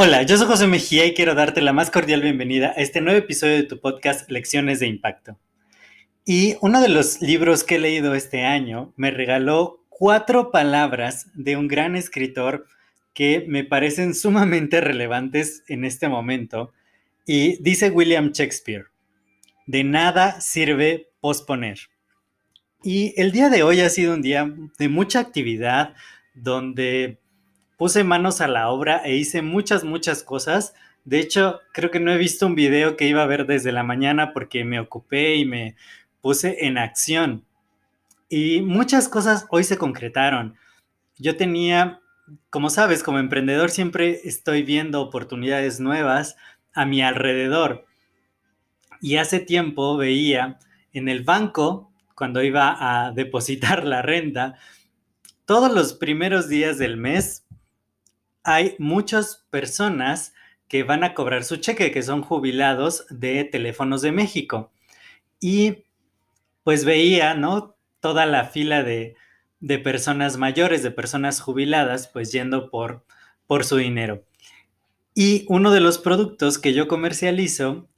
Hola, yo soy José Mejía y quiero darte la más cordial bienvenida a este nuevo episodio de tu podcast Lecciones de Impacto. Y uno de los libros que he leído este año me regaló cuatro palabras de un gran escritor que me parecen sumamente relevantes en este momento. Y dice William Shakespeare, de nada sirve posponer. Y el día de hoy ha sido un día de mucha actividad, donde puse manos a la obra e hice muchas, muchas cosas. De hecho, creo que no he visto un video que iba a ver desde la mañana porque me ocupé y me puse en acción. Y muchas cosas hoy se concretaron. Yo tenía, como sabes, como emprendedor siempre estoy viendo oportunidades nuevas a mi alrededor. Y hace tiempo veía en el banco, cuando iba a depositar la renta, todos los primeros días del mes hay muchas personas que van a cobrar su cheque, que son jubilados de teléfonos de México. Y pues veía, ¿no? Toda la fila de, de personas mayores, de personas jubiladas, pues yendo por, por su dinero. Y uno de los productos que yo comercializo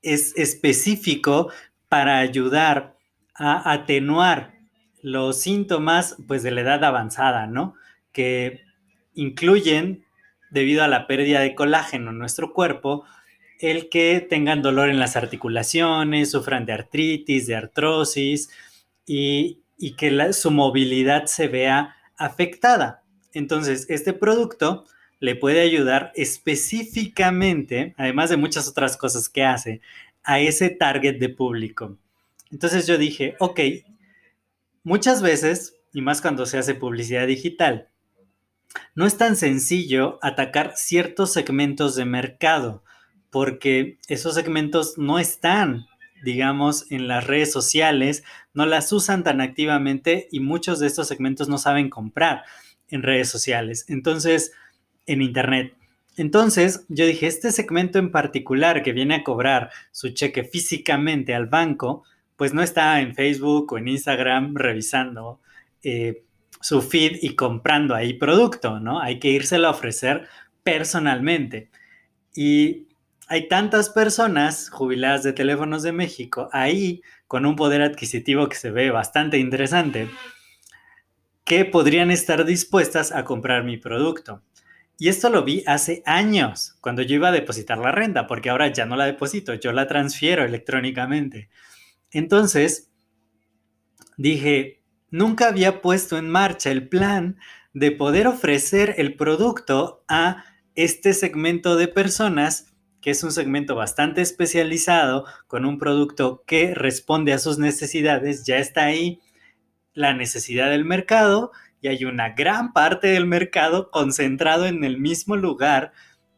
es específico para ayudar a atenuar los síntomas pues de la edad avanzada, ¿no? Que incluyen, debido a la pérdida de colágeno en nuestro cuerpo, el que tengan dolor en las articulaciones, sufran de artritis, de artrosis y, que su movilidad se vea afectada. Entonces, este producto le puede ayudar específicamente, además de muchas otras cosas que hace, a ese target de público. Entonces yo dije, ok, muchas veces, y más cuando se hace publicidad digital, no es tan sencillo atacar ciertos segmentos de mercado, porque esos segmentos no están, digamos, en las redes sociales, no las usan tan activamente y muchos de estos segmentos no saben comprar en redes sociales, entonces, en Internet. Entonces, yo dije, este segmento en particular que viene a cobrar su cheque físicamente al banco, pues no está en Facebook o en Instagram revisando eh, su feed y comprando ahí producto, ¿no? Hay que írselo a ofrecer personalmente. Y hay tantas personas jubiladas de teléfonos de México ahí con un poder adquisitivo que se ve bastante interesante que podrían estar dispuestas a comprar mi producto. Y esto lo vi hace años, cuando yo iba a depositar la renta, porque ahora ya no la deposito, yo la transfiero electrónicamente. Entonces, dije, nunca había puesto en marcha el plan de poder ofrecer el producto a este segmento de personas, que es un segmento bastante especializado, con un producto que responde a sus necesidades, ya está ahí la necesidad del mercado y hay una gran parte del mercado concentrado en el mismo lugar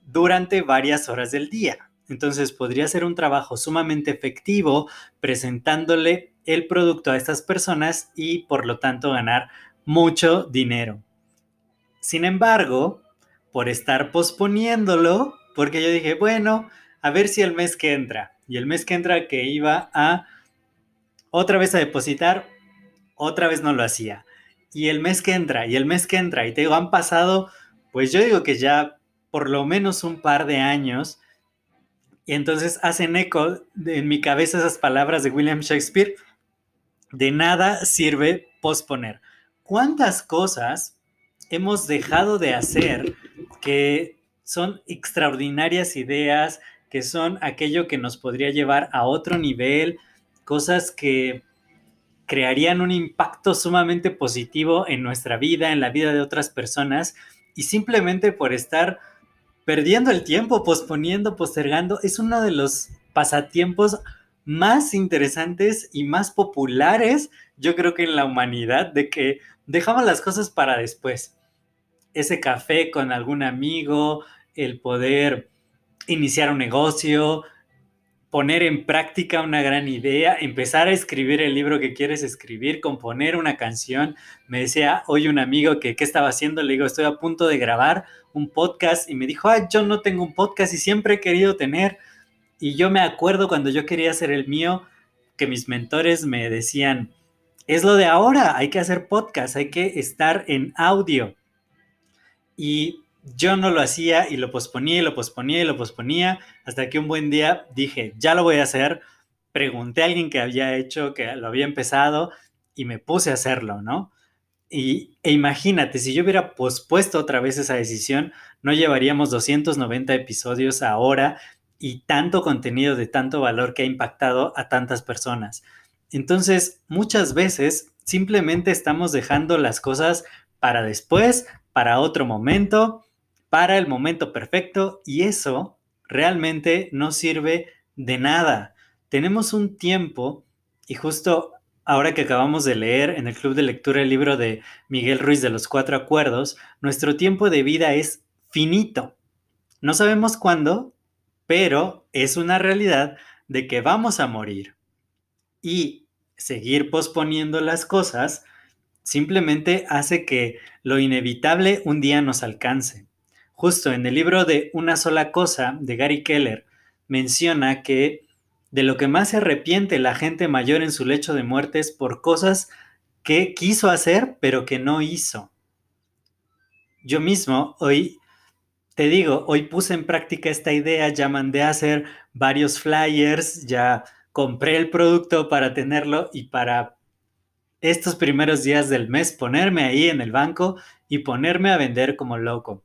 durante varias horas del día. Entonces podría ser un trabajo sumamente efectivo presentándole el producto a estas personas y por lo tanto ganar mucho dinero. Sin embargo, por estar posponiéndolo, porque yo dije, bueno, a ver si el mes que entra, y el mes que entra que iba a otra vez a depositar, otra vez no lo hacía. Y el mes que entra, y el mes que entra, y te digo, han pasado, pues yo digo que ya por lo menos un par de años, y entonces hacen eco en mi cabeza esas palabras de William Shakespeare, de nada sirve posponer. ¿Cuántas cosas hemos dejado de hacer que son extraordinarias ideas, que son aquello que nos podría llevar a otro nivel, cosas que crearían un impacto sumamente positivo en nuestra vida, en la vida de otras personas, y simplemente por estar perdiendo el tiempo, posponiendo, postergando, es uno de los pasatiempos más interesantes y más populares, yo creo que en la humanidad, de que dejamos las cosas para después. Ese café con algún amigo, el poder iniciar un negocio, poner en práctica una gran idea, empezar a escribir el libro que quieres escribir, componer una canción. Me decía hoy un amigo que qué estaba haciendo, le digo, estoy a punto de grabar un podcast y me dijo, yo no tengo un podcast y siempre he querido tener. Y yo me acuerdo cuando yo quería hacer el mío, que mis mentores me decían, es lo de ahora, hay que hacer podcast, hay que estar en audio. Y yo no lo hacía y lo posponía y lo posponía y lo posponía hasta que un buen día dije, ya lo voy a hacer. Pregunté a alguien que había hecho, que lo había empezado y me puse a hacerlo, ¿no? Y, e imagínate, si yo hubiera pospuesto otra vez esa decisión, no llevaríamos 290 episodios ahora y tanto contenido de tanto valor que ha impactado a tantas personas. Entonces, muchas veces simplemente estamos dejando las cosas para después, para otro momento, para el momento perfecto y eso realmente no sirve de nada. Tenemos un tiempo y justo ahora que acabamos de leer en el club de lectura el libro de Miguel Ruiz de los Cuatro Acuerdos, nuestro tiempo de vida es finito. No sabemos cuándo, pero es una realidad de que vamos a morir. Y seguir posponiendo las cosas simplemente hace que lo inevitable un día nos alcance. Justo en el libro de Una sola cosa de Gary Keller menciona que de lo que más se arrepiente la gente mayor en su lecho de muerte es por cosas que quiso hacer pero que no hizo. Yo mismo hoy, te digo, hoy puse en práctica esta idea, ya mandé a hacer varios flyers, ya compré el producto para tenerlo y para estos primeros días del mes ponerme ahí en el banco y ponerme a vender como loco.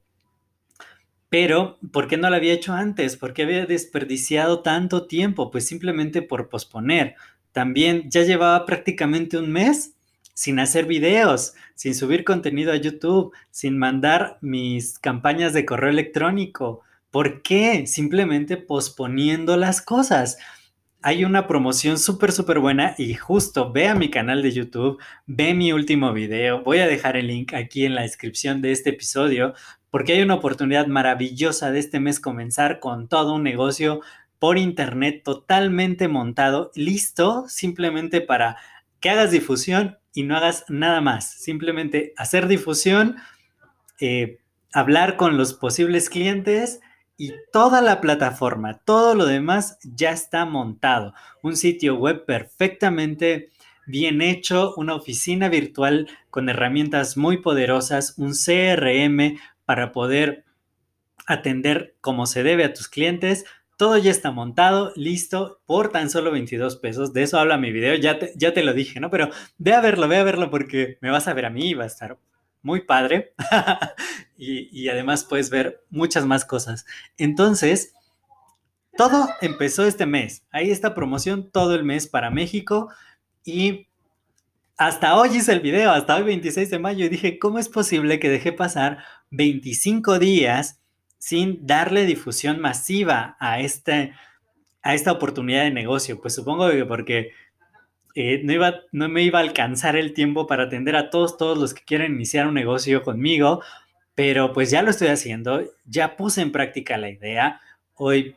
Pero, ¿por qué no lo había hecho antes? ¿Por qué había desperdiciado tanto tiempo? Pues simplemente por posponer. También ya llevaba prácticamente un mes sin hacer videos, sin subir contenido a YouTube, sin mandar mis campañas de correo electrónico. ¿Por qué? Simplemente posponiendo las cosas. Hay una promoción súper, súper buena y justo ve a mi canal de YouTube, ve mi último video. Voy a dejar el link aquí en la descripción de este episodio porque hay una oportunidad maravillosa de este mes comenzar con todo un negocio por internet totalmente montado, listo simplemente para que hagas difusión y no hagas nada más. Simplemente hacer difusión, eh, hablar con los posibles clientes y toda la plataforma, todo lo demás ya está montado. Un sitio web perfectamente bien hecho, una oficina virtual con herramientas muy poderosas, un CRM para poder atender como se debe a tus clientes. Todo ya está montado, listo, por tan solo 22 pesos. De eso habla mi video, ya te, ya te lo dije, ¿no? Pero ve a verlo, ve a verlo porque me vas a ver a mí y va a estar muy padre. y, además puedes ver muchas más cosas. Entonces, todo empezó este mes. Hay esta promoción todo el mes para México y hasta hoy hice el video, hasta hoy 26 de mayo, y dije, ¿cómo es posible que dejé pasar 25 días sin darle difusión masiva a, este, a esta oportunidad de negocio? Pues supongo que porque eh, no, iba, no me iba a alcanzar el tiempo para atender a todos, todos los que quieren iniciar un negocio conmigo, pero pues ya lo estoy haciendo, ya puse en práctica la idea, hoy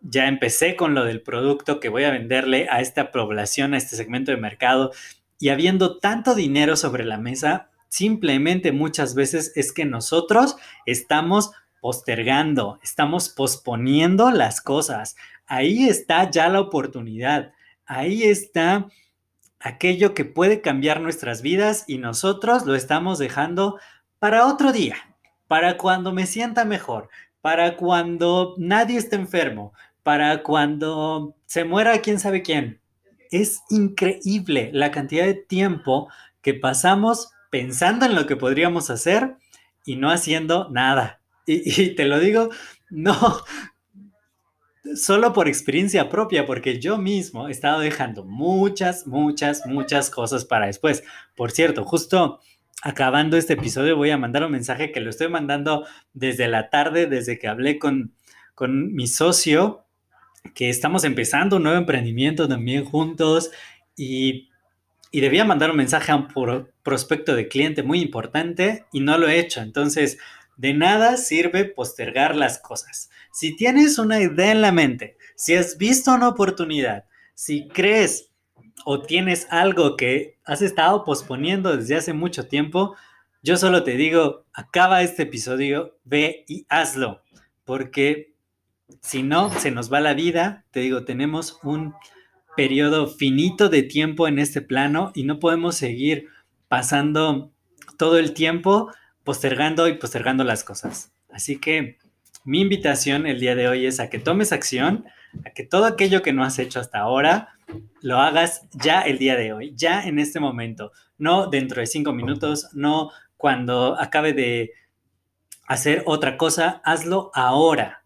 ya empecé con lo del producto que voy a venderle a esta población, a este segmento de mercado y habiendo tanto dinero sobre la mesa, simplemente muchas veces es que nosotros estamos postergando, estamos posponiendo las cosas. Ahí está ya la oportunidad, ahí está aquello que puede cambiar nuestras vidas y nosotros lo estamos dejando para otro día, para cuando me sienta mejor, para cuando nadie esté enfermo, para cuando se muera quién sabe quién es increíble la cantidad de tiempo que pasamos pensando en lo que podríamos hacer y no haciendo nada. Y, te lo digo, no, solo por experiencia propia, porque yo mismo he estado dejando muchas, muchas, muchas cosas para después. Por cierto, justo acabando este episodio voy a mandar un mensaje que lo estoy mandando desde la tarde, desde que hablé con, con mi socio que estamos empezando un nuevo emprendimiento también juntos y, y debía mandar un mensaje a un prospecto de cliente muy importante y no lo he hecho. Entonces, de nada sirve postergar las cosas. Si tienes una idea en la mente, si has visto una oportunidad, si crees o tienes algo que has estado posponiendo desde hace mucho tiempo, yo solo te digo, acaba este episodio, ve y hazlo, porque si no, se nos va la vida. Te digo, tenemos un periodo finito de tiempo en este plano y no podemos seguir pasando todo el tiempo postergando y postergando las cosas. Así que mi invitación el día de hoy es a que tomes acción, a que todo aquello que no has hecho hasta ahora lo hagas ya el día de hoy, ya en este momento, no dentro de cinco minutos, no cuando acabe de hacer otra cosa, hazlo ahora.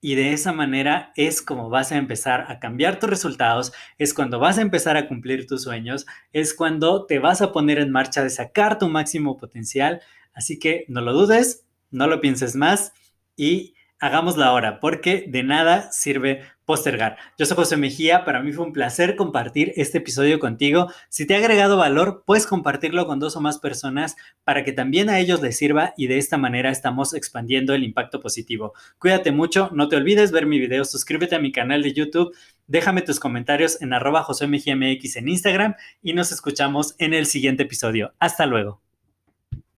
Y de esa manera es como vas a empezar a cambiar tus resultados, es cuando vas a empezar a cumplir tus sueños, es cuando te vas a poner en marcha de sacar tu máximo potencial. Así que no lo dudes, no lo pienses más y hagámoslo ahora, porque de nada sirve postergar. Yo soy José Mejía, para mí fue un placer compartir este episodio contigo. Si te ha agregado valor, puedes compartirlo con dos o más personas para que también a ellos les sirva y de esta manera estamos expandiendo el impacto positivo. Cuídate mucho, no te olvides ver mi video, suscríbete a mi canal de YouTube, déjame tus comentarios en arroba José en Instagram y nos escuchamos en el siguiente episodio. Hasta luego.